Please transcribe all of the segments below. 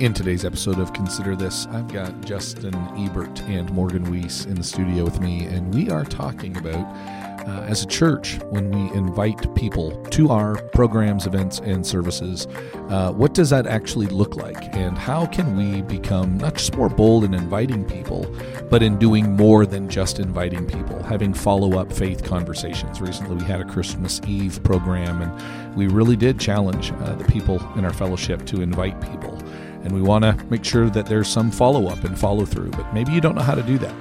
In today's episode of Consider This, I've got Justin Ebert and Morgan Weiss in the studio with me, and we are talking about, uh, as a church, when we invite people to our programs, events, and services, uh, what does that actually look like? And how can we become not just more bold in inviting people, but in doing more than just inviting people, having follow up faith conversations? Recently, we had a Christmas Eve program, and we really did challenge uh, the people in our fellowship to invite people and we want to make sure that there's some follow up and follow through. But maybe you don't know how to do that.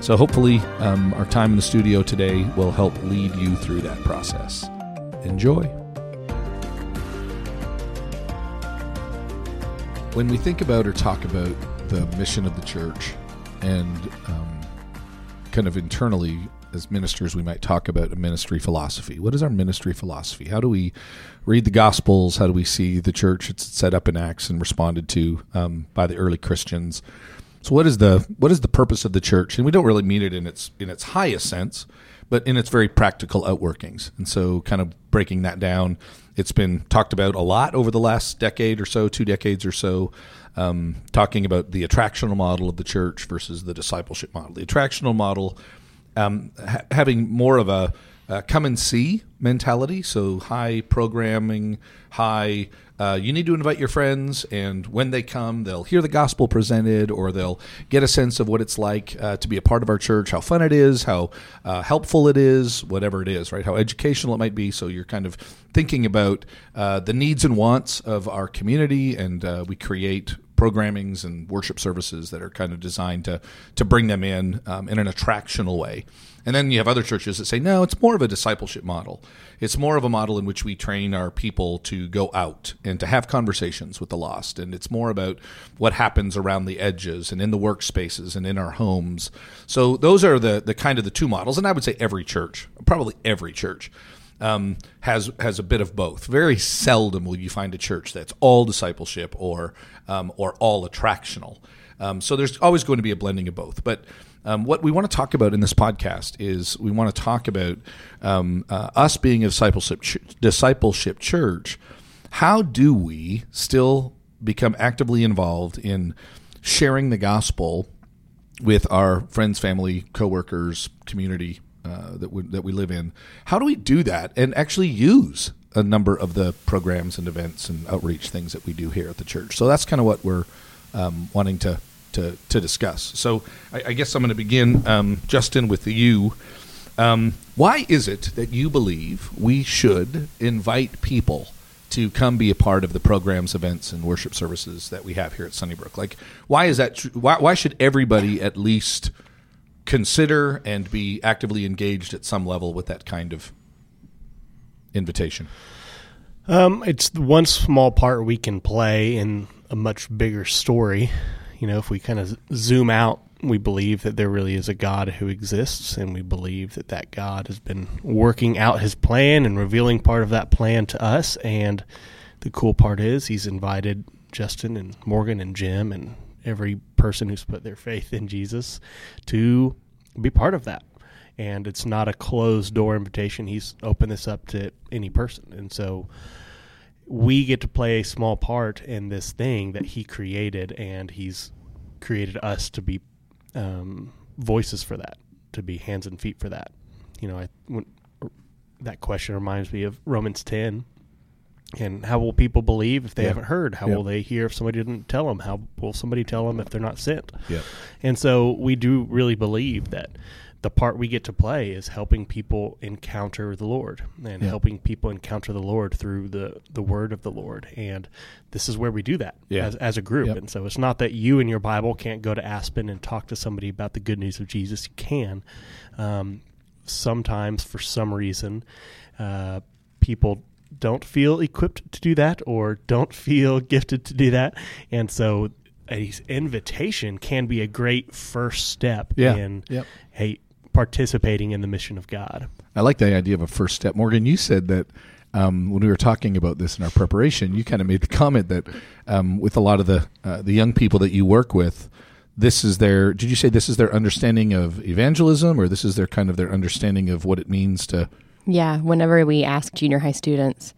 So hopefully, um, our time in the studio today will help lead you through that process. Enjoy. When we think about or talk about the mission of the church and um, kind of internally as ministers, we might talk about a ministry philosophy. What is our ministry philosophy? How do we read the Gospels? How do we see the church it's set up in Acts and responded to um, by the early Christians? So, what is the what is the purpose of the church? And we don't really mean it in its in its highest sense, but in its very practical outworkings. And so, kind of breaking that down, it's been talked about a lot over the last decade or so, two decades or so. Um, talking about the attractional model of the church versus the discipleship model. The attractional model um, ha- having more of a uh, come and see mentality. So high programming, high. Uh, you need to invite your friends, and when they come, they'll hear the gospel presented, or they'll get a sense of what it's like uh, to be a part of our church, how fun it is, how uh, helpful it is, whatever it is, right? How educational it might be. So you're kind of thinking about uh, the needs and wants of our community, and uh, we create programmings and worship services that are kind of designed to to bring them in um, in an attractional way. And then you have other churches that say, no, it's more of a discipleship model. It's more of a model in which we train our people to go out and to have conversations with the lost. And it's more about what happens around the edges and in the workspaces and in our homes. So those are the, the kind of the two models. And I would say every church, probably every church, um, has has a bit of both. Very seldom will you find a church that's all discipleship or um, or all attractional. Um, so there's always going to be a blending of both. But um, what we want to talk about in this podcast is we want to talk about um, uh, us being a discipleship ch- discipleship church. How do we still become actively involved in sharing the gospel with our friends, family, coworkers, community uh, that we, that we live in? How do we do that and actually use a number of the programs and events and outreach things that we do here at the church? So that's kind of what we're um, wanting to to, to discuss. So I, I guess I'm going to begin, um, Justin, with you. Um, why is it that you believe we should invite people to come be a part of the programs, events, and worship services that we have here at Sunnybrook? Like, why is that? Tr- why, why should everybody at least consider and be actively engaged at some level with that kind of invitation? Um, it's one small part we can play in a much bigger story. You know, if we kind of zoom out, we believe that there really is a God who exists, and we believe that that God has been working out his plan and revealing part of that plan to us. And the cool part is, he's invited Justin and Morgan and Jim and every person who's put their faith in Jesus to be part of that. And it's not a closed door invitation. He's opened this up to any person. And so we get to play a small part in this thing that he created, and he's created us to be um, voices for that, to be hands and feet for that. You know, I, when, that question reminds me of Romans 10. And how will people believe if they haven't heard? How will they hear if somebody didn't tell them? How will somebody tell them if they're not sent? And so we do really believe that the part we get to play is helping people encounter the Lord and Yeah. helping people encounter the Lord through the, the word of the Lord. And this is where we do that Yeah. as, as a group. Yep. And so it's not that you and your Bible can't go to Aspen and talk to somebody about the good news of Jesus. You can. Um, sometimes, for some reason, uh, people don't feel equipped to do that or don't feel gifted to do that. And so a invitation can be a great first step Yeah. in Yep. hey participating in the mission of God. I like the idea of a first step. Morgan, you said that um, when we were talking about this in our preparation, you kind of made the comment that um, with a lot of the uh, the young people that you work with, this is their. Did you say this is their understanding of evangelism, or this is their kind of their understanding of what it means to? Yeah, whenever we ask junior high students,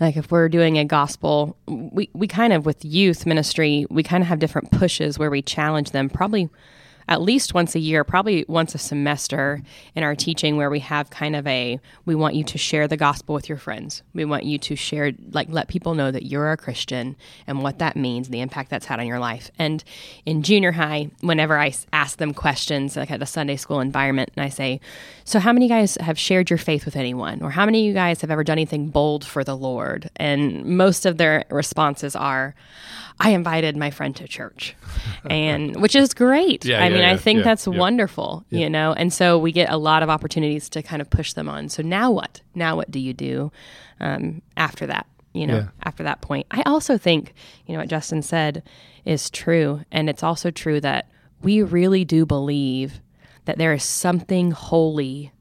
like if we're doing a gospel we, we kind of with youth ministry we kind of have different pushes where we challenge them probably at least once a year, probably once a semester in our teaching where we have kind of a we want you to share the gospel with your friends. We want you to share like let people know that you're a Christian and what that means, the impact that's had on your life. And in junior high, whenever I ask them questions like at a Sunday school environment and I say, "So how many guys have shared your faith with anyone?" or "How many of you guys have ever done anything bold for the Lord?" And most of their responses are I invited my friend to church, and which is great. Yeah, I yeah, mean, I think yeah, that's yeah. wonderful, you know. And so we get a lot of opportunities to kind of push them on. So now what? Now what do you do um, after that? You know, Yeah. after that point, I also think you know what Justin said is true, and it's also true that we really do believe that there is something holy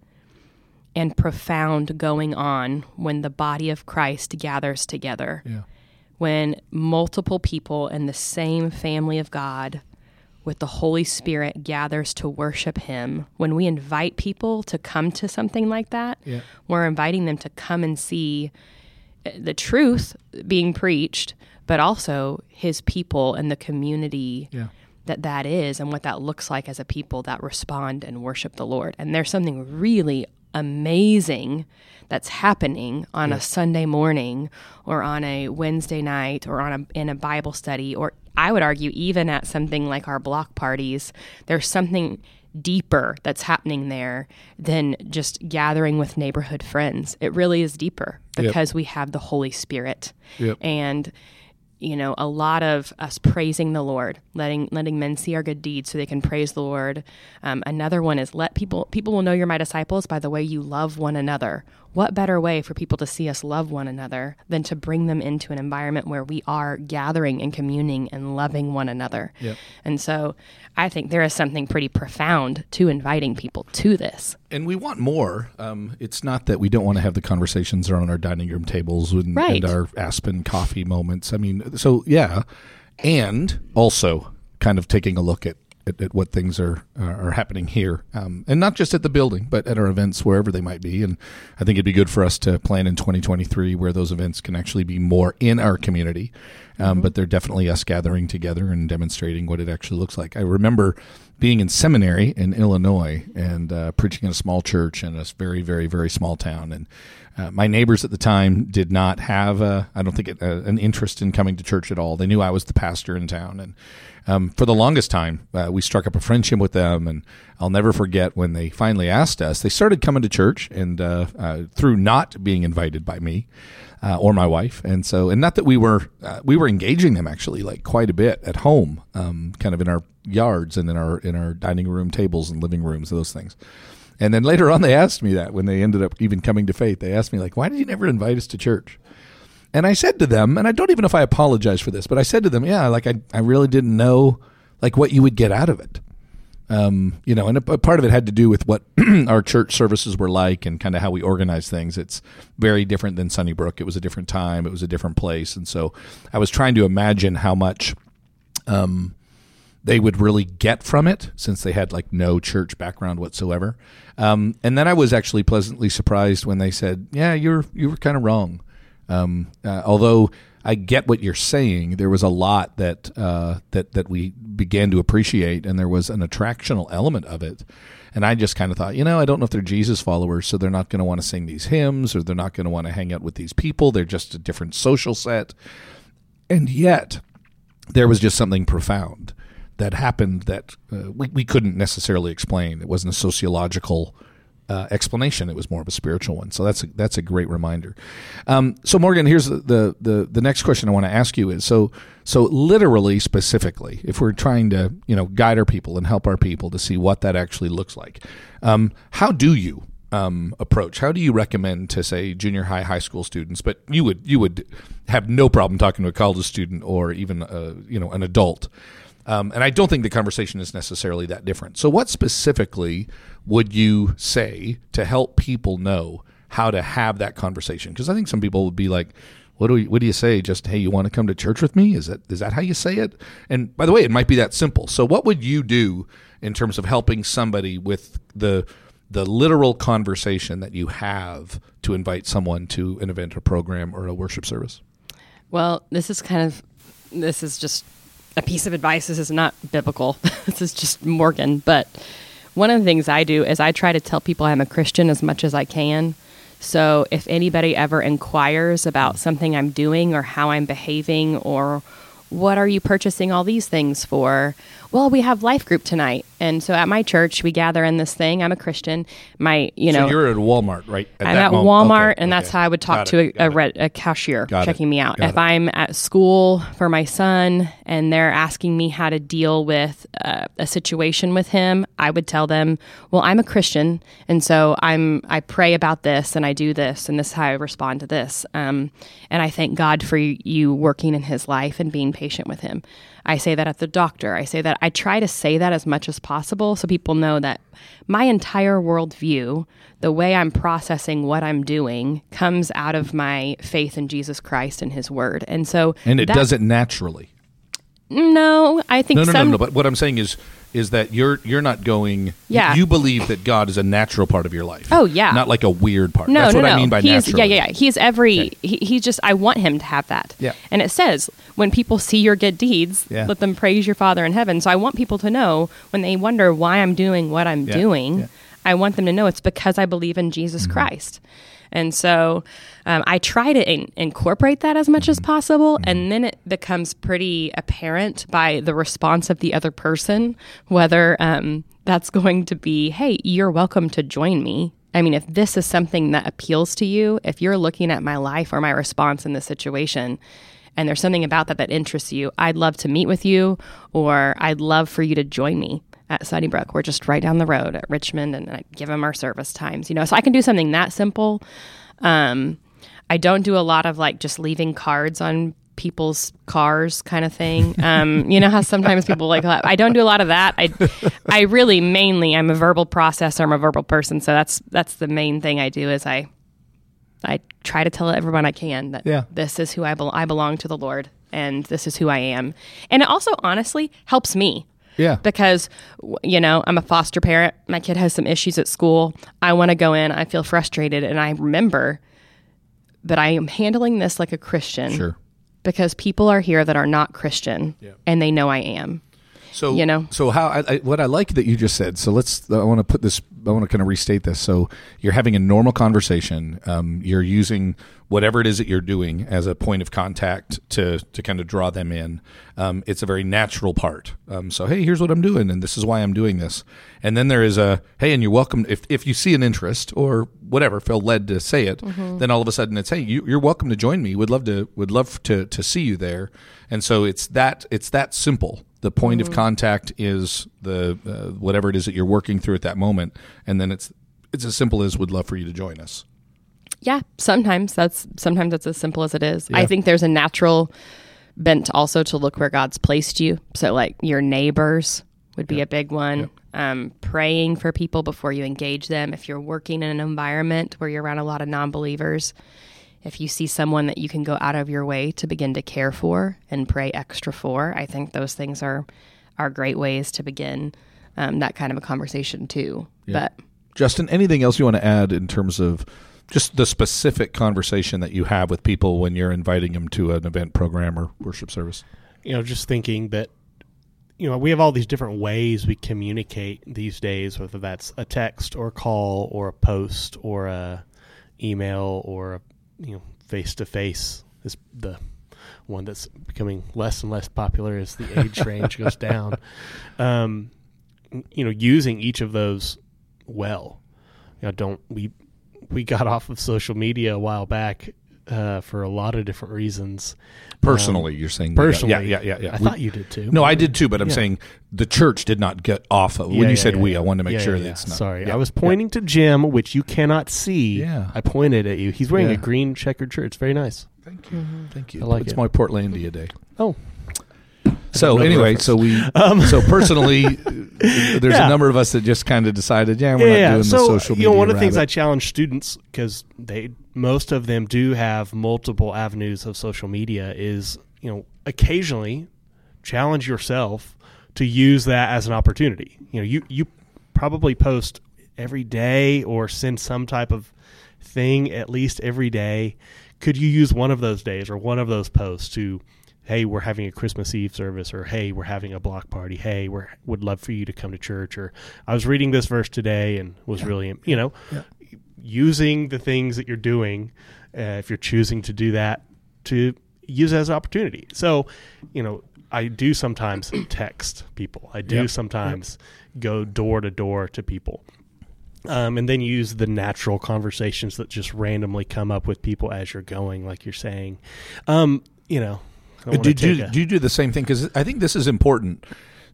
and profound going on when the body of Christ gathers together Yeah. When multiple people in the same family of God with the Holy Spirit gathers to worship Him, when we invite people to come to something like that, Yeah. we're inviting them to come and see uh, the truth being preached, but also His people and the community Yeah. that that is and what that looks like as a people that respond and worship the Lord. And there's something really amazing that's happening on a Sunday morning or on a Wednesday night or on a in a Bible study or I would argue even at something like our block parties, there's something deeper that's happening there than just gathering with neighborhood friends. It really is deeper Yep. because we have the Holy Spirit. Yep. And you know, a lot of us praising the Lord, letting letting men see our good deeds so they can praise the Lord. Um, another one is let people people will know you're my disciples by the way you love one another. What better way for people to see us love one another than to bring them into an environment where we are gathering and communing and loving one another? Yep. And so, I think there is something pretty profound to inviting people to this. And we want more. Um, it's not that we don't want to have the conversations around our dining room tables and, Right. and our Aspen coffee moments. I mean, so yeah, and also kind of taking a look at, at, at what things are are happening here, um, and not just at the building, but at our events wherever they might be. And I think it'd be good for us to plan in 2023 where those events can actually be more in our community. Um, But they're definitely us gathering together and demonstrating what it actually looks like. I remember being in seminary in Illinois and uh, preaching in a small church in a very, very, very small town. And uh, my neighbors at the time did not have, uh, I don't think, it, uh, an interest in coming to church at all. They knew I was the pastor in town. And um, for the longest time, uh, we struck up a friendship with them. And I'll never forget when they finally asked us, they started coming to church and uh, uh, through not being invited by me. Uh, or my wife, and so, and not that we were, we were engaging them actually like quite a bit at home, um, kind of in our yards and in our in our dining room tables and living rooms, those things. And then later on, they asked me that when they ended up even coming to faith. They asked me like, "Why did you never invite us to church?" And I said to them, and I don't even know if I apologize for this, but I said to them, "Yeah, like I, I really didn't know like what you would get out of it." Um, you know, and a, a part of it had to do with what our church services were like and kind of how we organize things. It's very different than Sunnybrook. It was a different time. It was a different place, and so I was trying to imagine how much um, they would really get from it since they had like no church background whatsoever. Um, and then I was actually pleasantly surprised when they said, "Yeah, you're you were kind of wrong." Um, uh, although I get what you're saying, there was a lot that uh, that that we began to appreciate, and there was an attractional element of it. And I just kind of thought, you know, I don't know if they're Jesus followers, so they're not going to want to sing these hymns, or they're not going to want to hang out with these people. They're just a different social set. And yet, there was just something profound that happened that uh, we, we couldn't necessarily explain. It wasn't a sociological uh, explanation; it was more of a spiritual one. So that's a, that's a great reminder. Um, so Morgan, here's the, the the the next question I want to ask you is so so literally specifically, if we're trying to you know guide our people and help our people to see what that actually looks like, um, how do you um, approach? How do you recommend to say junior high, high school students? But you would you would have no problem talking to a college student or even uh, you know an adult. Um, and I don't think the conversation is necessarily that different. So, what specifically would you say to help people know how to have that conversation? Because I think some people would be like, "What do we, what do you say? Just hey, you want to come to church with me? Is that is that how you say it?" And by the way, it might be that simple. So, what would you do in terms of helping somebody with the the literal conversation that you have to invite someone to an event or program or a worship service? Well, this is kind of this is just a piece of advice. This is not biblical. this is just Morgan. But one of the things I do is I try to tell people I'm a Christian as much as I can. So if anybody ever inquires about something I'm doing or how I'm behaving or what are you purchasing all these things for? Well, we have life group tonight. And so at my church, we gather in this thing. I'm a Christian. My, you know, so you're at Walmart, right? At I'm at moment. Walmart, okay, and okay. that's how I would talk Got to a, a, a, cashier Got checking it. me out. Got if it. I'm at school for my son and they're asking me how to deal with uh, a situation with him, I would tell them, "Well, I'm a Christian, and so I'm I pray about this and I do this, and this is how I respond to this. Um, and I thank God for you working in his life and being patient with him." I say that at the doctor. I say that I try to say that as much as possible so people know that my entire worldview, the way I'm processing what I'm doing, comes out of my faith in Jesus Christ and His Word. And so, and it that, does it naturally. No, I think no, no, some, no, no. But what I'm saying is, is that you're you're not going. Yeah. You believe that God is a natural part of your life. Oh yeah. Not like a weird part. No, That's no, what no. I mean by he's, natural. Yeah, yeah, yeah. He's every. Okay. He, he's just. I want him to have that. Yeah. And it says when people see your good deeds, yeah. let them praise your Father in heaven. So I want people to know when they wonder why I'm doing what I'm yeah. doing. Yeah. I want them to know it's because I believe in Jesus mm-hmm. Christ. And so um, I try to in- incorporate that as much as possible. And then it becomes pretty apparent by the response of the other person whether um, that's going to be, hey, you're welcome to join me. I mean, if this is something that appeals to you, if you're looking at my life or my response in this situation, and there's something about that that interests you, I'd love to meet with you, or I'd love for you to join me at Sunnybrook. We're just right down the road at Richmond, and I give them our service times. You know, so I can do something that simple. Um, I don't do a lot of like just leaving cards on people's cars kind of thing. Um, you know how sometimes people like I don't do a lot of that. I I really mainly I'm a verbal processor. I'm a verbal person, so that's that's the main thing I do is I I try to tell everyone I can that yeah. this is who I belong. I belong to the Lord, and this is who I am. And it also honestly helps me yeah. Because, you know, I'm a foster parent. My kid has some issues at school. I want to go in. I feel frustrated. And I remember that I am handling this like a Christian. Sure. Because people are here that are not Christian yeah. and they know I am. So, you know, so how, I, I, what I like that you just said. So let's, I want to put this, I want to kind of restate this. So you're having a normal conversation. Um, you're using whatever it is that you're doing as a point of contact to to kind of draw them in. Um, it's a very natural part. Um, so hey, here's what I'm doing, and this is why I'm doing this. And then there is a hey, and you're welcome if if you see an interest or whatever, feel led to say it. Mm-hmm. Then all of a sudden it's hey, you, you're welcome to join me. Would love to would love to to see you there. And so it's that it's that simple. The point mm-hmm. of contact is the uh, whatever it is that you're working through at that moment, and then it's it's as simple as would love for you to join us yeah, sometimes that's sometimes that's as simple as it is. Yeah. I think there's a natural bent also to look where God's placed you. So like your neighbors would be yeah. a big one. Yeah. Um, praying for people before you engage them. If you're working in an environment where you're around a lot of non-believers, if you see someone that you can go out of your way to begin to care for and pray extra for, I think those things are are great ways to begin um, that kind of a conversation too. But Justin, anything else you want to add in terms of just the specific conversation that you have with people when you're inviting them to an event program or worship service you know just thinking that you know we have all these different ways we communicate these days whether that's a text or a call or a post or a email or a you know face to face is the one that's becoming less and less popular as the age range goes down. Um, you know using each of those well. You know don't we we got off of social media a while back uh, for a lot of different reasons. Personally, um, you're saying personally, yeah, yeah, yeah, yeah. I we, thought you did too. No, I did too, but I'm yeah. saying the church did not get off of. When yeah, you said yeah, we, I wanted to make sure that it's not. Sorry, I was pointing to Jim, which you cannot see. Yeah, I pointed at you. He's wearing a green checkered shirt. It's very nice. Thank you, mm-hmm. thank you. I like it's it. my Portlandia day. Oh, so anyway, so we um, so personally, there's yeah. a number of us that just kind of decided, yeah, we're yeah, not doing so, the social media. You know, one of the things I challenge students because they most of them do have multiple avenues of social media is you know occasionally challenge yourself to use that as an opportunity. You know, you you probably post every day or send some type of thing at least every day, could you use one of those days or one of those posts to hey, we're having a Christmas Eve service, or hey, we're having a block party. Hey, we would love for you to come to church. Or I was reading this verse today and was yeah. really, you know, yeah. using the things that you're doing, uh, if you're choosing to do that, to use as an opportunity. So, you know, I do sometimes text people. I do yep. sometimes yep. go door to door to people. Um, and then use the natural conversations that just randomly come up with people as you're going, like you're saying. Um, you know, do, do, a, do you do the same thing? Because I think this is important.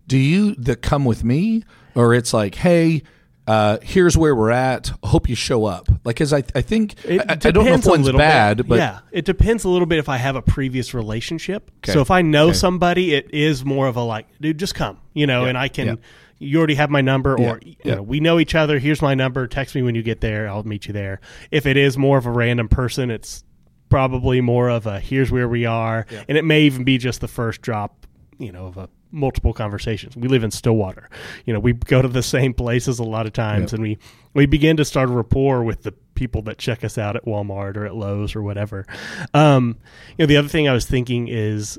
Do you that come with me, or it's like, hey, uh, here's where we're at. Hope you show up. Like, because I, I think I, I, don't know if one's bad, bit. but yeah, it depends a little bit if I have a previous relationship. Okay. So if I know okay. somebody, it is more of a like, dude, just come, you know, yeah. and I can. Yeah. You already have my number, or yeah. you know, we know each other. Here's my number. Text me when you get there. I'll meet you there. If it is more of a random person, it's probably more of a here's where we are, yeah. and it may even be just the first drop, you know, of a multiple conversations. We live in Stillwater, you know, we go to the same places a lot of times, yep. and we we begin to start a rapport with the people that check us out at Walmart or at Lowe's or whatever. Um, you know, the other thing I was thinking is,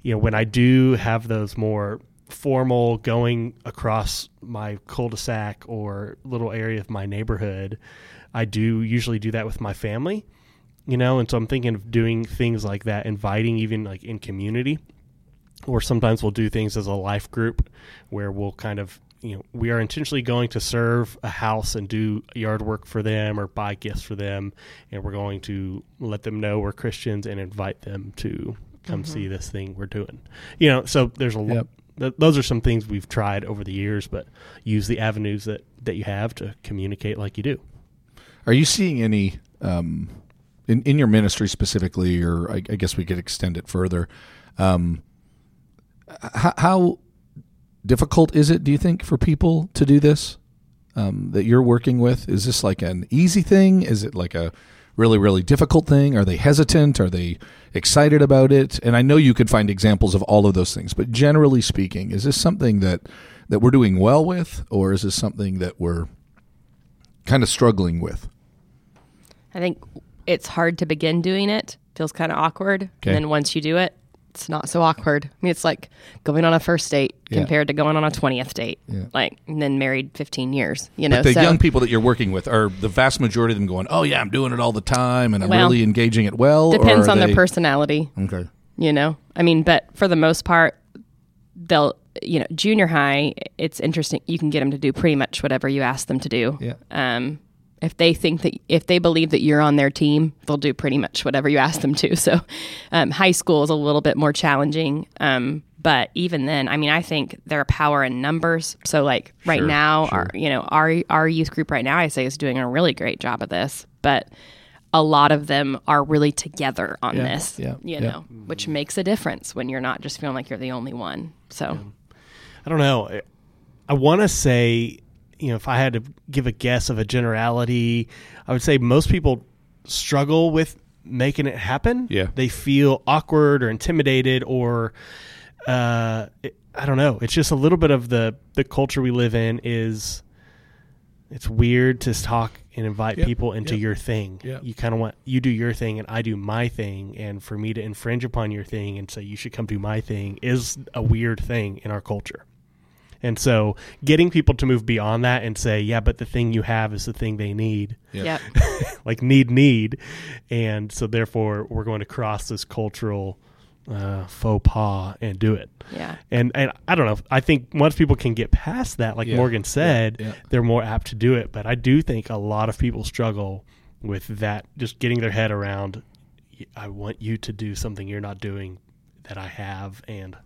you know, when I do have those more formal going across my cul-de-sac or little area of my neighborhood, I do usually do that with my family you know and so i'm thinking of doing things like that inviting even like in community or sometimes we'll do things as a life group where we'll kind of you know we are intentionally going to serve a house and do yard work for them or buy gifts for them and we're going to let them know we're christians and invite them to come mm-hmm. see this thing we're doing. You know so there's a lot th- those are some things we've tried over the years but use the avenues that that you have to communicate like you do. Are you seeing any um, in in your ministry specifically, or I, I guess we could extend it further. Um, how, how, difficult is it? Do you think for people to do this um, that you're working with? Is this like an easy thing? Is it like a really really difficult thing? Are they hesitant? Are they excited about it? And I know you could find examples of all of those things, but generally speaking, is this something that that we're doing well with, or is this something that we're kind of struggling with? I think it's hard to begin doing it. Feels kind of awkward. Okay. And then once you do it, it's not so awkward. I mean, it's like going on a first date yeah. compared to going on a 20th date. Yeah. Like, and then married 15 years, you know. But the so, young people that you're working with are the vast majority of them going, oh, yeah, I'm doing it all the time and I'm well, really engaging it well? Depends on they... their personality. Okay. You know, I mean, but for the most part, they'll, you know, junior high, it's interesting. You can get them to do pretty much whatever you ask them to do. Yeah. Um, if they think that if they believe that you're on their team, they'll do pretty much whatever you ask them to. So, um, high school is a little bit more challenging. Um, but even then, I mean, I think there are power in numbers. So, like right sure, now, sure. our you know our our youth group right now, I say is doing a really great job of this. But a lot of them are really together on yeah, this, yeah, you yeah. know, which makes a difference when you're not just feeling like you're the only one. So, I don't know. I want to say you know, if I had to give a guess of a generality, I would say most people struggle with making it happen. Yeah. They feel awkward or intimidated or uh, it, I don't know. It's just a little bit of the the culture we live in is it's weird to talk and invite yep. people into yep. your thing. Yep. You kind of want you do your thing and I do my thing, and for me to infringe upon your thing and say you should come do my thing is a weird thing in our culture. And so getting people to move beyond that and say, yeah, but the thing you have is the thing they need. Yeah. like need, need. And so therefore we're going to cross this cultural uh, faux pas and do it. Yeah. And and I don't know. I think once people can get past that, like yeah. Morgan said, yeah. Yeah. they're more apt to do it. But I do think a lot of people struggle with that, just getting their head around. I want you to do something you're not doing that I have, and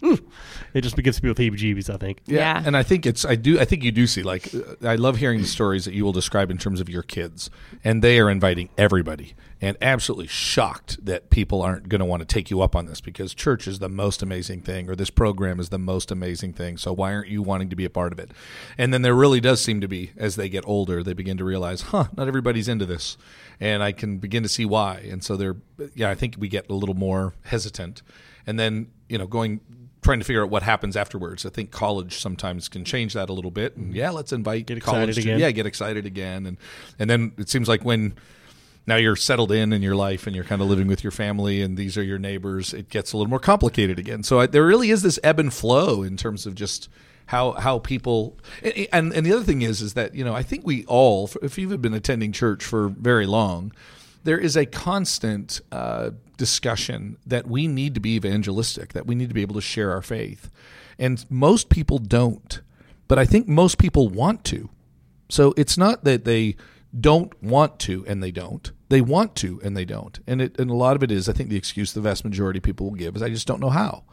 it just begins to be with heebie-jeebies. I think. Yeah. yeah, and I think it's I do I think you do see like uh, I love hearing the stories that you will describe in terms of your kids, and they are inviting everybody, and absolutely shocked that people aren't going to want to take you up on this because church is the most amazing thing, or this program is the most amazing thing. So why aren't you wanting to be a part of it? And then there really does seem to be as they get older, they begin to realize, huh, not everybody's into this, and I can begin to see why. And so they're yeah, I think we get a little more hesitant and then you know going trying to figure out what happens afterwards. I think college sometimes can change that a little bit. And yeah, let's invite Get college excited to- again. yeah, get excited again, and and then it seems like when now you're settled in in your life and you're kind of living with your family and these are your neighbors, it gets a little more complicated again. So I, there really is this ebb and flow in terms of just how how people and and the other thing is is that you know I think we all if you've been attending church for very long there is a constant uh, discussion that we need to be evangelistic, that we need to be able to share our faith. And most people don't, but I think most people want to. So it's not that they don't want to and they don't. They want to and they don't. And it and a lot of it is I think the excuse the vast majority of people will give is I just don't know how.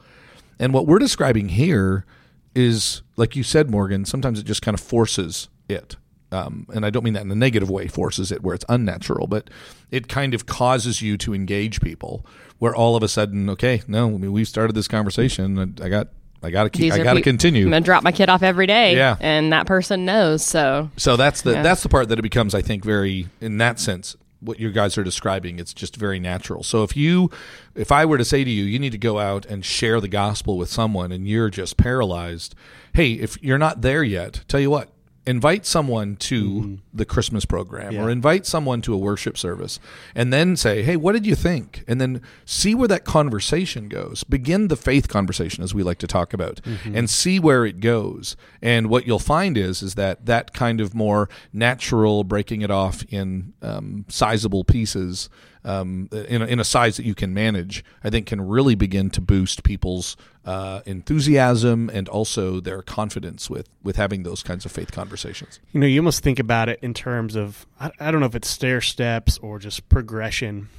And what we're describing here is, like you said, Morgan, sometimes it just kind of forces it. Um, and I don't mean that in a negative way, forces it where it's unnatural, but it kind of causes you to engage people where all of a sudden, okay, no, I mean, we've started this conversation and I got, I got to keep, These I got to peop- continue. I'm gonna drop my kid off every day. Yeah. and that person knows. So So that's the Yeah. that's the part that it becomes, I think, very in that sense. What you guys are describing, it's just very natural. So if you, if I were to say to you, you need to go out and share the gospel with someone, and you're just paralyzed. Hey, if you're not there yet, tell you what, invite someone to the Christmas program, or invite someone to a worship service, and then say, hey, what did you think? And then see where that conversation goes. Begin the faith conversation, as we like to talk about, and see where it goes. And what you'll find is is that that kind of more natural breaking it off in um, sizable pieces. Um, in, a, in a size that you can manage, I think can really begin to boost people's uh, enthusiasm and also their confidence with with having those kinds of faith conversations. You know, you almost think about it in terms of I, I don't know if it's stair steps or just progression.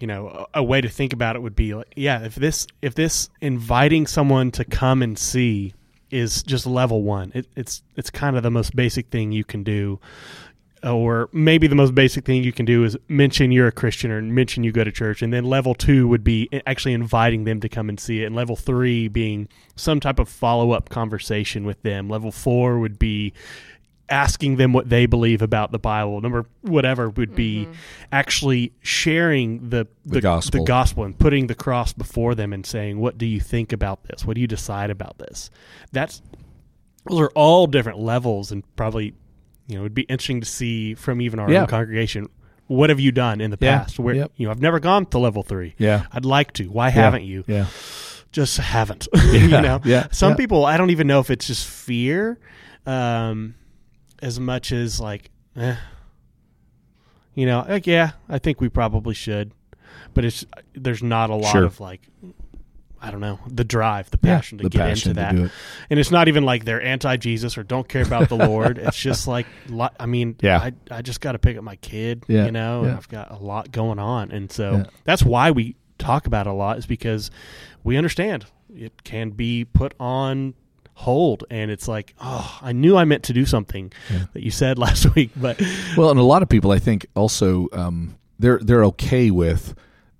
You know, a, a way to think about it would be like, yeah, if this if this inviting someone to come and see is just level one, it, it's it's kind of the most basic thing you can do. Or maybe the most basic thing you can do is mention you're a Christian or mention you go to church. And then level two would be actually inviting them to come and see it. And level three being some type of follow up conversation with them. Level four would be asking them what they believe about the Bible. Number whatever would be mm-hmm. actually sharing the The gospel. the gospel and putting the cross before them and saying, "What do you think about this? What do you decide about this?" That's those are all different levels and probably you know it'd be interesting to see from even our Yeah. own congregation what have you done in the Yeah. past where Yep. you know I've never gone to level 3 Yeah. I'd like to why haven't you Yeah. just haven't you know yeah, some people I don't even know if it's just fear um as much as like eh. you know like yeah I think we probably should but it's there's not a lot Sure. of like I don't know the drive the Yeah, passion to the get passion into that it. and it's not even like they're anti Jesus or don't care about the Lord. It's just like, I mean, Yeah. I, I just got to pick up my kid, Yeah, you know, yeah. and I've got a lot going on. And so Yeah. that's why we talk about it a lot is because we understand it can be put on hold. And it's like, oh, I knew I meant to do something that you said last week, but Well, and a lot of people, I think, also um, they're they're okay with.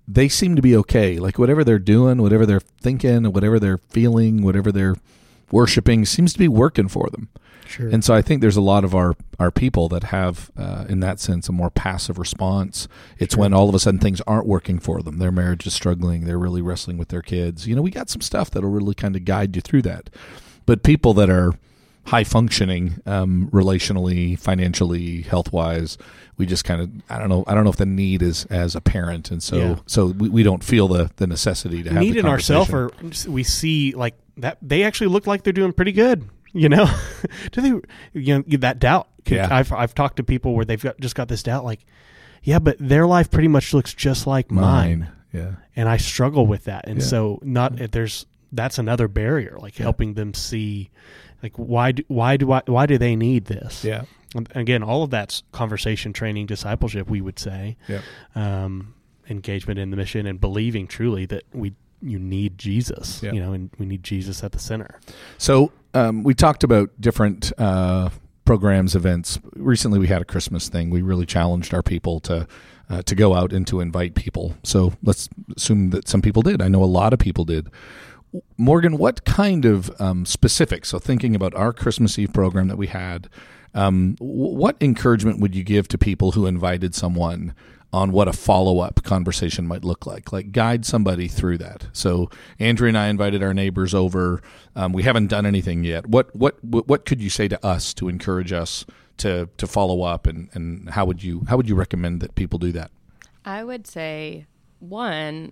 They seem to be okay, like whatever they're doing, whatever they're thinking, whatever they're feeling, whatever they're worshiping, seems to be working for them. sure. And so I think there's a lot of our, our people that have, uh, in that sense, a more passive response. It's when all of a sudden things aren't working for them. Their marriage is struggling. They're really wrestling with their kids. You know, we got some stuff that'll really kind of guide you through that. But people that are high functioning, um, relationally, financially, health wise, we just kind of, I don't know, I don't know if the need is as apparent. And so, Yeah. so we, we don't feel the, the necessity to have need the in ourselves or we see like that they actually look like they're doing pretty good you know do they you know that doubt Yeah. I've, I've talked to people where they've got just got this doubt like yeah but their life pretty much looks just like mine, mine. Yeah. and i struggle with that and Yeah. so not there's that's another barrier like helping them see like why do, why do I why do they need this Yeah. And again all of that's conversation training discipleship we would say Yeah. um, engagement in the mission and believing truly that we you need Jesus, Yeah. you know, and we need Jesus at the center. So um, we talked about different uh, programs, events. Recently, we had a Christmas thing. We really challenged our people to uh, to go out and to invite people. So let's assume that some people did. I know a lot of people did. Morgan, what kind of um, specifics? So thinking about our Christmas Eve program that we had, um, what encouragement would you give to people who invited someone on what a follow up conversation might look like. Like guide somebody through that. So Andrea and I invited our neighbors over. Um, we haven't done anything yet. What what what could you say to us to encourage us to to follow up, and and how would you how would you recommend that people do that? I would say one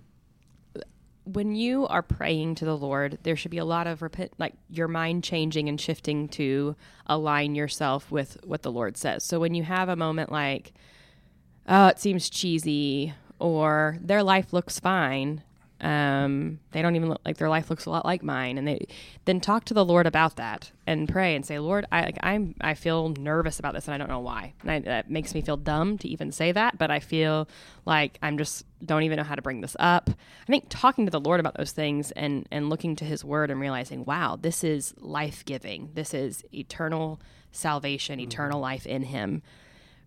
when you are praying to the Lord, there should be a lot of repent, like your mind changing and shifting to align yourself with what the Lord says. So when you have a moment like, oh, it seems cheesy, or their life looks fine, um, they don't even look like their life looks a lot like mine, and they then talk to the Lord about that and pray and say, Lord, I like, I'm I feel nervous about this, and I don't know why. And I, that makes me feel dumb to even say that, but I feel like I'm just don't even know how to bring this up. I think talking to the Lord about those things and and looking to His Word and realizing, wow, this is life giving. This is eternal salvation, eternal life in Him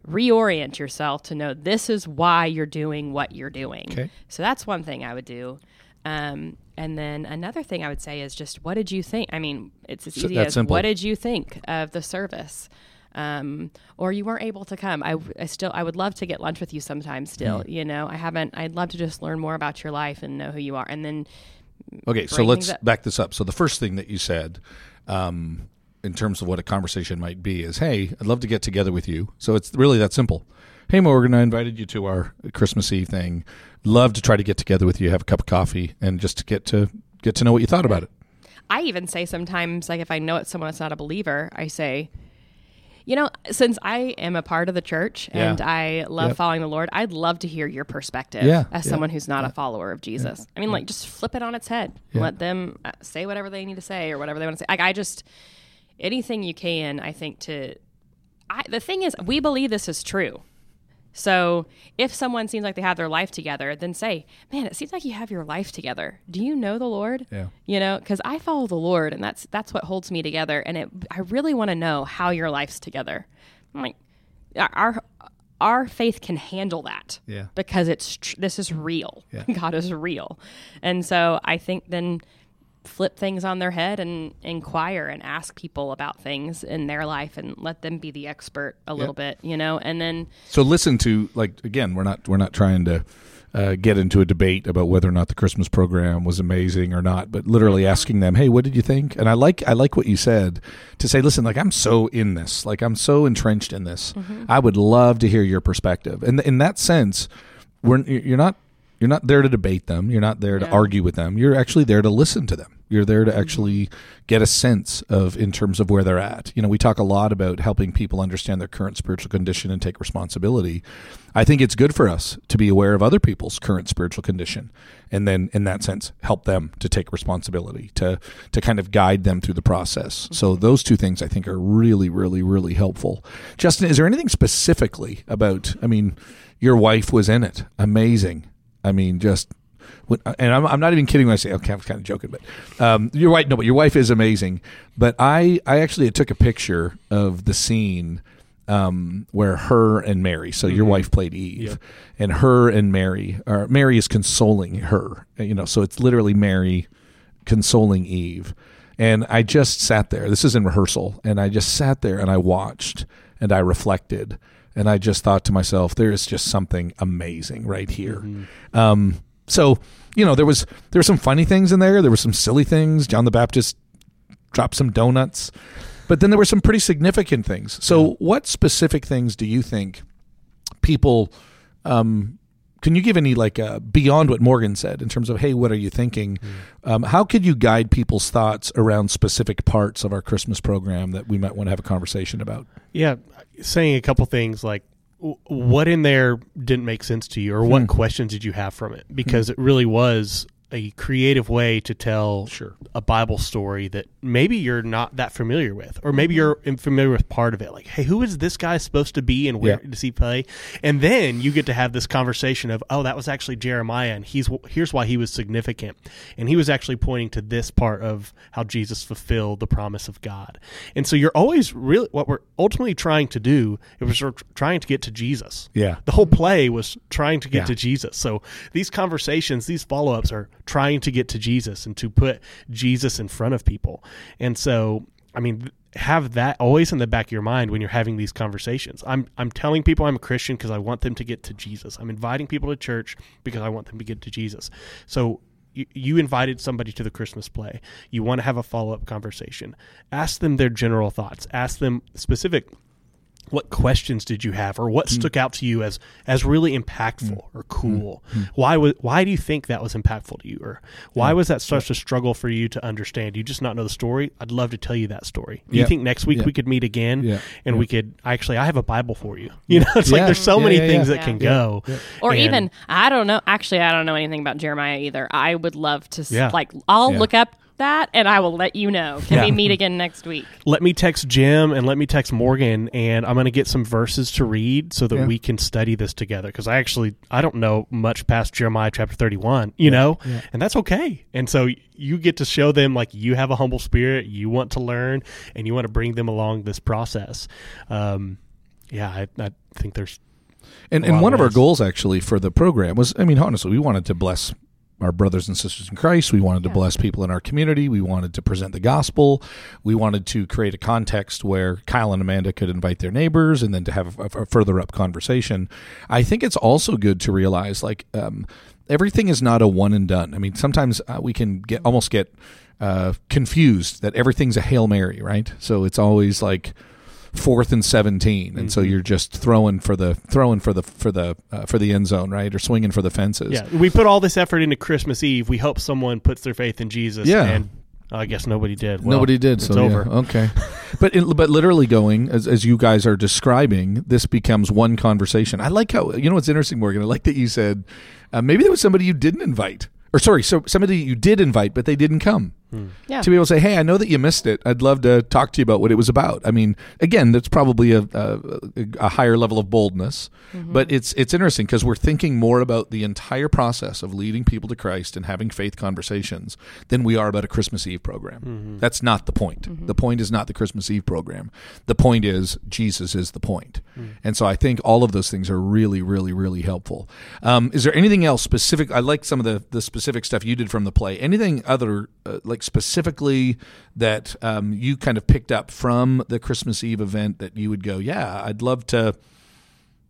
reorient yourself to know this is why you're doing what you're doing. Okay. So that's one thing I would do. Um, and then another thing I would say is just what did you think? I mean, it's as easy that's as simple. what did you think of the service? Um, or you weren't able to come. I, I still I would love to get lunch with you sometime. Still, Hmm. you know, I haven't. I'd love to just learn more about your life and know who you are. And then Okay, so let's back this up. So the first thing that you said, um, in terms of what a conversation might be, is, "Hey, I'd love to get together with you." So it's really that simple. Hey, Morgan, I invited you to our Christmas Eve thing. Love to try to get together with you, have a cup of coffee, and just to get to get to know what you thought about it. I even say sometimes, like if I know it's someone that's not a believer, I say, you know, since I am a part of the church Yeah. and I love Yep. following the Lord, I'd love to hear your perspective Yeah, as yeah, someone who's not a follower of Jesus. I mean, like just flip it on its head. Let them uh, say whatever they need to say or whatever they want to say. Like I just anything you can, I think to I, the thing is, we believe this is true. So if someone seems like they have their life together, then say, "Man, it seems like you have your life together. Do you know the Lord?" Yeah. You know, because I follow the Lord, and that's that's what holds me together. And it, I really want to know how your life's together. I'm like, our our faith can handle that. Yeah. Because it's tr- this is real. Yeah. God is real, and so I think then flip things on their head and inquire and ask people about things in their life and let them be the expert a little bit, you know, and then So listen to like again, we're not we're not trying to uh, get into a debate about whether or not the Christmas program was amazing or not, but literally asking them, "Hey, what did you think?" And I like I like what you said to say, "Listen, like I'm so in this, like I'm so entrenched in this. I would love to hear your perspective." And in that sense, we're you're not you're not there to debate them. You're not there to Yeah. argue with them. You're actually there to listen to them. You're there to mm-hmm. actually get a sense of in terms of where they're at. You know, we talk a lot about helping people understand their current spiritual condition and take responsibility. I think it's good for us to be aware of other people's current spiritual condition and then in that sense help them to take responsibility, to to kind of guide them through the process. Mm-hmm. So those two things I think are really really really helpful. Justin, is there anything specifically about I mean, your wife was in it. Amazing. I mean, just when, and I'm, I'm not even kidding when I say okay, I'm kind of joking, but um, you're right. No, but your wife is amazing. But I, I actually took a picture of the scene um, where her and Mary. So your wife played Eve, and her and Mary, or Mary is consoling her. You know, so it's literally Mary consoling Eve. And I just sat there. This is in rehearsal, and I just sat there and I watched and I reflected, and I just thought to myself, there is just something amazing right here. Um, so you know, there was there were some funny things in there. There were some silly things. John the Baptist dropped some donuts, but then there were some pretty significant things. So, what specific things do you think people? Um, can you give any like uh, beyond what Morgan said in terms of hey, what are you thinking? Um, how could you guide people's thoughts around specific parts of our Christmas program that we might want to have a conversation about? Yeah, saying a couple things like what in there didn't make sense to you, or what Hmm. questions did you have from it? Because it really was a creative way to tell Sure. a Bible story that maybe you're not that familiar with, or maybe mm-hmm. you're in- familiar with part of it. Like, hey, who is this guy supposed to be, and where Yeah. does he play? And then you get to have this conversation of, oh, that was actually Jeremiah, and he's here's why he was significant, and he was actually pointing to this part of how Jesus fulfilled the promise of God. And so you're always really what we're ultimately trying to do is we're trying to get to Jesus. Yeah. The whole play was trying to get Yeah. to Jesus. So these conversations, these follow ups are trying to get to Jesus and to put Jesus in front of people. And so, I mean, have that always in the back of your mind when you're having these conversations. I'm I'm telling people I'm a Christian because I want them to get to Jesus. I'm inviting people to church because I want them to get to Jesus. So you, invited somebody to the Christmas play. You want to have a follow up conversation. Ask them their general thoughts. Ask them specific what questions did you have or what hmm. stuck out to you as as really impactful hmm. or cool hmm. why was why do you think that was impactful to you or why was that such a struggle for you to understand you just not know the story i'd love to tell you that story do you think next week Yeah. we could meet again Yeah. and we could actually i have a bible for you you know it's like there's so Yeah, many yeah, things yeah. that can Yeah. go Or And- even I don't know. Actually, I don't know anything about Jeremiah either. I would love to Yeah. like. I'll Yeah. look up that and I will let you know. Can Yeah. we meet again next week? let me text Jim and let me text Morgan, and I'm going to get some verses to read so that Yeah. we can study this together. Because I actually I don't know much past Jeremiah chapter 31, you know, and that's okay. And so you get to show them like you have a humble spirit, you want to learn, and you want to bring them along this process. Um, yeah, I, I think there's And, and one of of our goals actually for the program was, I mean, honestly, we wanted to bless our brothers and sisters in Christ. We wanted to bless people in our community. We wanted to present the gospel. We wanted to create a context where Kyle and Amanda could invite their neighbors and then to have a, a further up conversation. I think it's also good to realize like um, everything is not a one and done. I mean, sometimes uh, we can get almost get uh, confused that everything's a hail mary, right? So it's always like fourth and 17 and so Mm-hmm. you're just throwing for the throwing for the for the uh, for the end zone right or swinging for the fences yeah. We put all this effort into Christmas Eve. We hope someone puts their faith in Jesus. Yeah. and I guess nobody did. Well, nobody did It's so yeah, over. okay but it, but literally going as, as you guys are describing this becomes one conversation i like how you know what's interesting morgan i like that you said uh, maybe there was somebody you didn't invite or sorry so somebody you did invite but they didn't come Yeah. to be able to say, "Hey, I know that you missed it. I'd love to talk to you about what it was about." I mean, again, that's probably a, a, a higher level of boldness, but it's it's interesting because we're thinking more about the entire process of leading people to Christ and having faith conversations than we are about a Christmas Eve program. That's not the point. The point is not the Christmas Eve program. The point is Jesus is the point. and so I think all of those things are really, really, really helpful. Um, is there anything else specific? I like some of the the specific stuff you did from the play. Anything other uh, like specifically that um, you kind of picked up from the Christmas Eve event that you would go, yeah, I'd love to.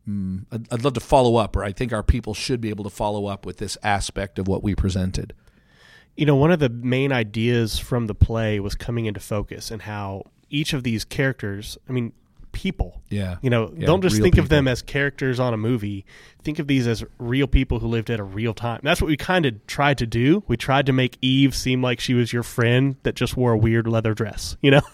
mm, I'd love to follow up, or I think our people should be able to follow up with this aspect of what we presented. you know, one of the main ideas from the play was coming into focus and how each of these characters, I mean, people, Yeah, you know, Yeah, don't just think of them as characters on a movie. Think of these as real people who lived at a real time. That's what we kind of tried to do. We tried to make Eve seem like she was your friend that just wore a weird leather dress, you know?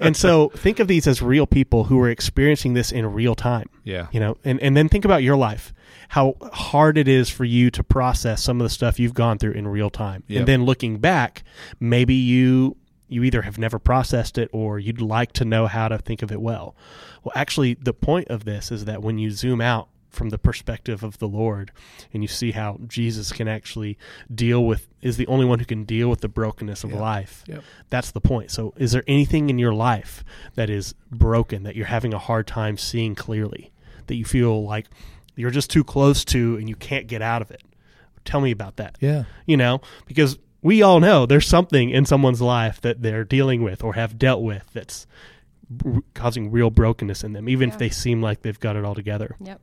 and so think of these as real people who were experiencing this in real time yeah, you know and, and then think about your life how hard it is for you to process some of the stuff you've gone through in real time Yep. and then looking back maybe you you either have never processed it or you'd like to know how to think of it well well actually the point of this is that when you zoom out from the perspective of the lord and you see how jesus can actually deal with is the only one who can deal with the brokenness of Yep. life Yep. that's the point. So, is there anything in your life that is broken that you're having a hard time seeing clearly, that you feel like you're just too close to and you can't get out of it? Tell me about that. yeah, You know, because we all know there's something in someone's life that they're dealing with or have dealt with that's r- causing real brokenness in them, even if they seem like they've got it all together. Yep.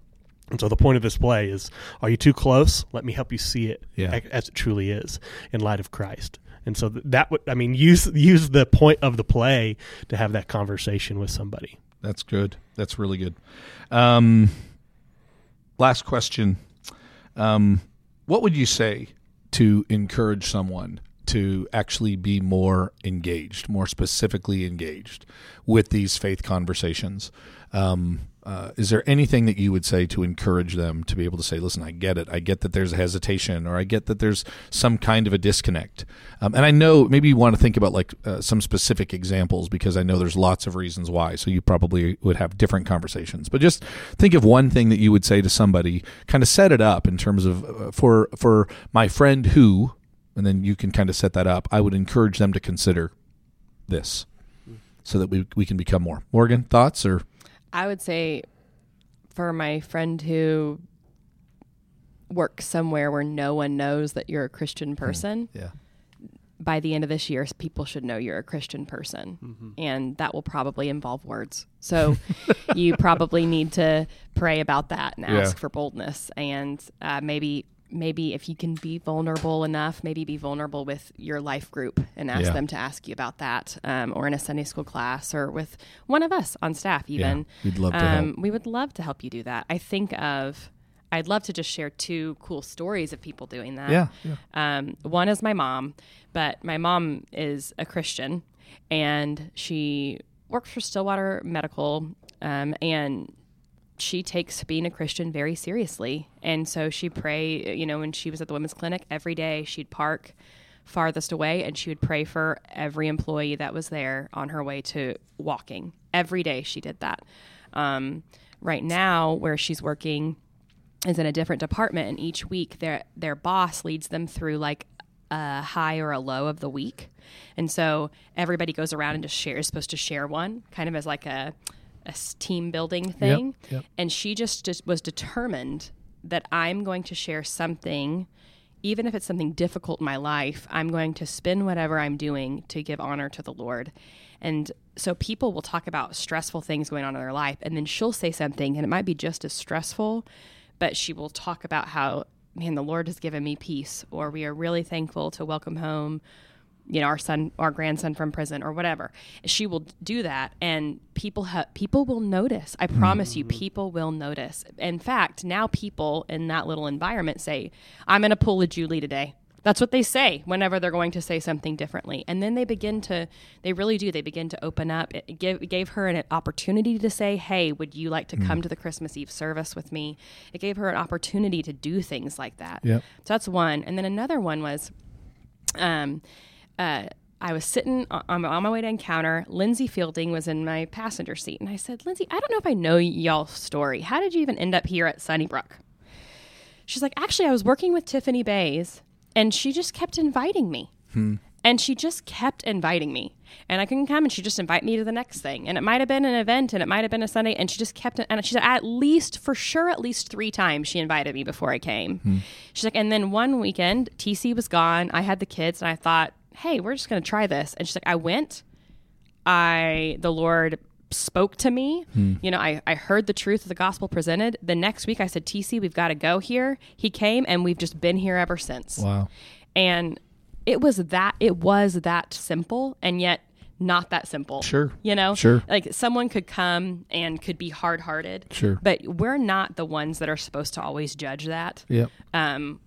And so the point of this play is are you too close? Let me help you see it Yeah. as it truly is in light of Christ. And so that would I mean use use the point of the play to have that conversation with somebody. That's good. That's really good. Um, last question. Um, what would you say to encourage someone to actually be more engaged, more specifically engaged with these faith conversations? Um, uh, is there anything that you would say to encourage them to be able to say, listen, I get it. I get that there's a hesitation or I get that there's some kind of a disconnect. Um, and I know maybe you want to think about like uh, some specific examples because I know there's lots of reasons why. So you probably would have different conversations. But just think of one thing that you would say to somebody, kind of set it up in terms of uh, for for my friend who, and then you can kind of set that up. I would encourage them to consider this so that we, we can become more. Morgan, thoughts or I would say for my friend who works somewhere where no one knows that you're a Christian person, yeah. by the end of this year, people should know you're a Christian person. Mm-hmm. And that will probably involve words. So you probably need to pray about that and Yeah. ask for boldness. And uh, maybe, maybe if you can be vulnerable enough, maybe be vulnerable with your life group and ask Yeah. them to ask you about that, um, or in a Sunday school class, or with one of us on staff, even. we'd love to um, help. We would love to help you do that. I think of, I'd love to just share two cool stories of people doing that. Yeah, yeah. Um, one is my mom, but my mom is a Christian and she works for Stillwater Medical um, and she takes being a Christian very seriously. And so she pray, you know, when she was at the women's clinic every day, she'd park farthest away and she would pray for every employee that was there on her way to walking. Every day she did that. Um, right now, where she's working, is in a different department and each week their their boss leads them through like a high or a low of the week and so everybody goes around and just share is supposed to share one kind of as like a, a team building thing yep. and she just, just was determined that i'm going to share something even if it's something difficult in my life i'm going to spin whatever i'm doing to give honor to the lord and so people will talk about stressful things going on in their life and then she'll say something and it might be just as stressful but she will talk about how man the lord has given me peace or we are really thankful to welcome home you know our son our grandson from prison or whatever she will do that and people ha- people will notice. I promise you people will notice. In fact now people in that little environment say i'm going to pull a julie today. That's what they say whenever they're going to say something differently. And then they begin to they really do. They begin to open up. It gave, gave her an opportunity to say hey would you like to come to the christmas eve service with me? It gave her an opportunity to do things like that. Yep. so that's one. And then another one was um, uh, I was sitting on, on my- way to encounter. Lindsay Fielding was in my passenger seat, and I said, "Lindsay, I don't know if I know y'all's story. How did you even end up here at Sunnybrook?" She's like, "Actually, I was working with Tiffany Bays, and she just kept inviting me, and she just kept inviting me, and I couldn't come, and she just invite me to the next thing, and it might have been an event, and it might have been a Sunday, and she just kept, and she said at least for sure, at least three times she invited me before I came. She's like, and then one weekend, TC was gone. I had the kids, and I thought, hey, we're just going to try this. And she's like, I went. I the Lord spoke to me. You know, I, I heard the truth of the gospel presented. The next week I said, TC, we've got to go here. He came and we've just been here ever since. Wow. And it was that it was that simple and yet not that simple. Sure. You know? Sure. Like someone could come and could be hard hearted. Sure. But we're not the ones that are supposed to always judge that Yep. um,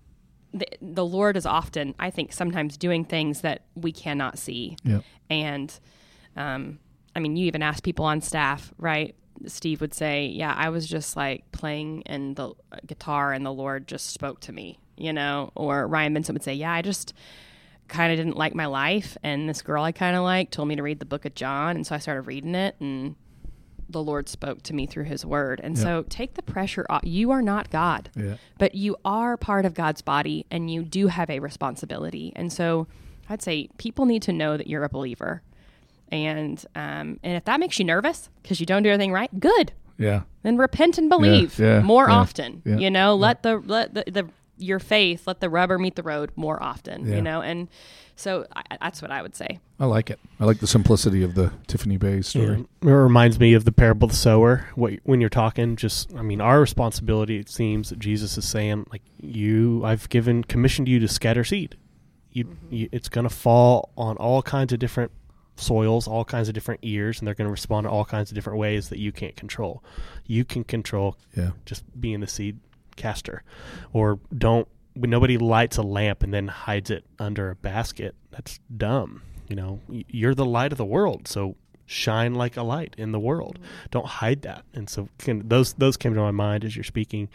the, the Lord is often, I think, sometimes doing things that we cannot see. Yep. And, um, I mean, you even ask people on staff, right? Steve would say, "Yeah, I was just like playing in the guitar, and the Lord just spoke to me," you know. Or Ryan Benson would say, "Yeah, I just kind of didn't like my life, and this girl I kind of liked told me to read the Book of John, and so I started reading it, and the Lord spoke to me through His Word." And so, take the pressure off. You are not God Yeah. but you are part of God's body and you do have a responsibility. And so I'd say people need to know that you're a believer. And um, and if that makes you nervous because you don't do everything right, good. Yeah. Then repent and believe yeah, more yeah, often. yeah, you know, let the let the, the your faith let the rubber meet the road more often. Yeah. You know, and so I, that's what I would say. I like it. I like the simplicity of the Tiffany Bay story. Yeah. It reminds me of the parable of the sower. What, when you're talking, just I mean, our responsibility. It seems that Jesus is saying, like you, I've given commissioned you to scatter seed. You, mm-hmm. you it's going to fall on all kinds of different soils, all kinds of different ears, and they're going to respond to all kinds of different ways that you can't control. You can control Yeah. just being the seed caster, or don't. Nobody lights a lamp and then hides it under a basket. That's dumb. You know, you're the light of the world, so shine like a light in the world. Don't hide that. And so can, those those came to my mind as you're speaking.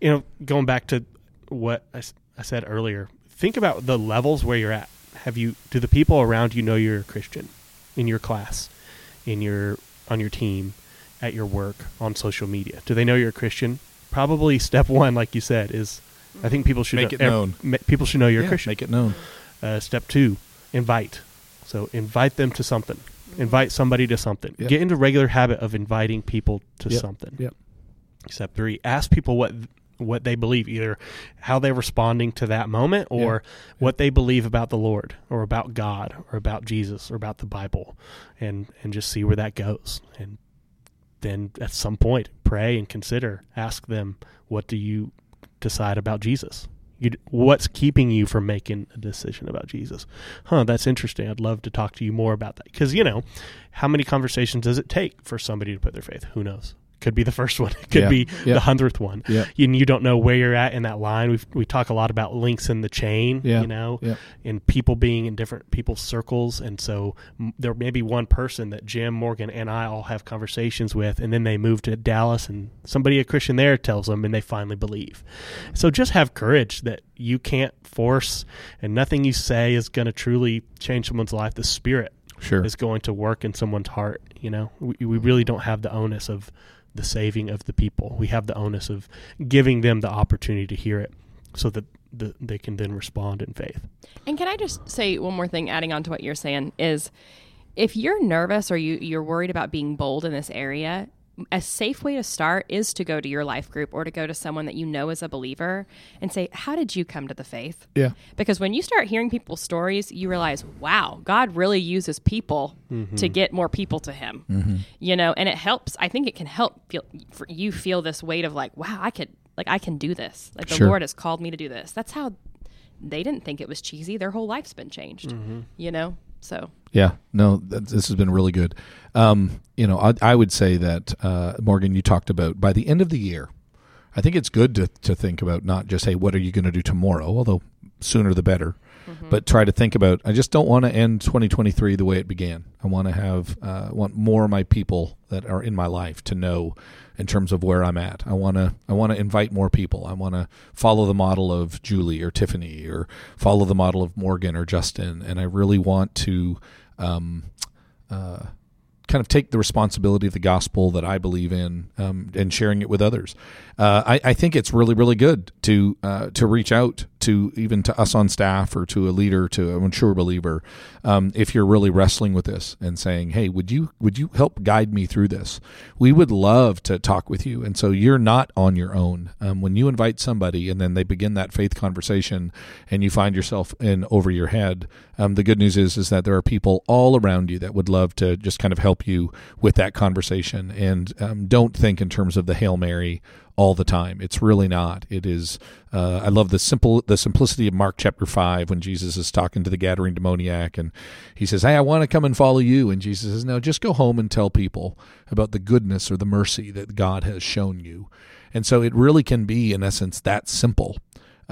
You know, going back to what I said earlier. Think about the levels where you're at. Have you? Do the people around you know you're a Christian? In your class, in your on your team, at your work, on social media. Do they know you're a Christian? Probably step one, like you said, is I think people should Make know, it known. ma- people should know you're Yeah, a Christian. Make it known. Uh, step two, invite. So invite them to something. Invite somebody to something. Yep. Get into regular habit of inviting people to Yep. something. Yep. Step three, ask people what what they believe, either how they're responding to that moment or yeah. what they believe about the Lord or about God or about Jesus or about the Bible, and and just see where that goes. And then at some point, pray and consider, ask them, what do you decide about Jesus? You, what's keeping you from making a decision about Jesus? Huh, that's interesting. I'd love to talk to you more about that. Because, you know, how many conversations does it take for somebody to put their faith? Who knows? Could be the first one. It could yeah. be yeah. the hundredth one. Yeah. And you don't know where you're at in that line. We we talk a lot about links in the chain. You know, and people being in different people's circles, and so there may be one person that Jim Morgan and I all have conversations with, and then they move to Dallas, and somebody a Christian there tells them, and they finally believe. So just have courage that you can't force, and nothing you say is going to truly change someone's life. The Spirit sure. is going to work in someone's heart. You know, we, we really don't have the onus of the saving of the people. We have the onus of giving them the opportunity to hear it so that the, they can then respond in faith. And can I just say one more thing, adding on to what you're saying, is if you're nervous or you, you're worried about being bold in this area, a safe way to start is to go to your life group or to go to someone that you know is a believer and say, How did you come to the faith? Yeah. Because when you start hearing people's stories, you realize, wow, God really uses people mm-hmm. to get more people to Him. Mm-hmm. You know, and it helps. I think it can help feel, for you feel this weight of like, wow, I could, like, I can do this. Like, the sure. Lord has called me to do this. That's how they didn't think it was cheesy. Their whole life's been changed, mm-hmm. you know? So yeah, no, this has been really good. Um, you know, I, I, would say that uh, Morgan, you talked about by the end of the year. I think it's good to to think about not just hey, what are you going to do tomorrow, although sooner the better, mm-hmm. but try to think about. I just don't want to end 2023 the way it began. I want to have uh, want more of my people that are in my life to know in terms of where I'm at. I want to I want to invite more people. I want to follow the model of Julie or Tiffany or follow the model of Morgan or Justin, and I really want to. Um, uh, kind of take the responsibility of the gospel that I believe in um, and sharing it with others. Uh, I, I, think it's really, really good to uh, to reach out to even to us on staff or to a leader, to a mature believer, um, if you're really wrestling with this and saying, "Hey, would you would you help guide me through this?" We would love to talk with you, and so you're not on your own. Um, when you invite somebody and then they begin that faith conversation, and you find yourself in over your head, um, the good news is is that there are people all around you that would love to just kind of help you with that conversation, and um, don't think in terms of the hail mary all the time. It's really not. It is. Uh, I love the simple, the simplicity of Mark chapter five when Jesus is talking to the Gadarene demoniac, and he says, "Hey, I want to come and follow you." And Jesus says, "No, just go home and tell people about the goodness or the mercy that God has shown you." And so it really can be, in essence, that simple.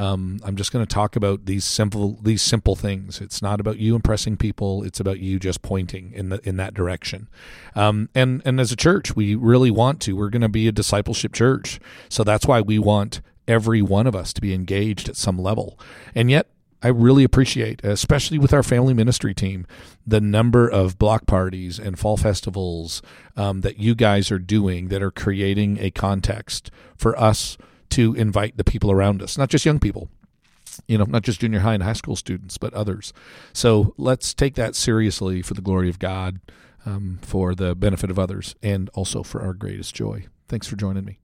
Um, I'm just going to talk about these simple these simple things. It's not about you impressing people. It's about you just pointing in the in that direction. Um, and and as a church, we really want to. We're going to be a discipleship church, so that's why we want every one of us to be engaged at some level. And yet, I really appreciate, especially with our family ministry team, the number of block parties and fall festivals um, that you guys are doing that are creating a context for us to invite the people around us, not just young people, you know, not just junior high and high school students, but others. So let's take that seriously for the glory of God, um, for the benefit of others, and also for our greatest joy. Thanks for joining me.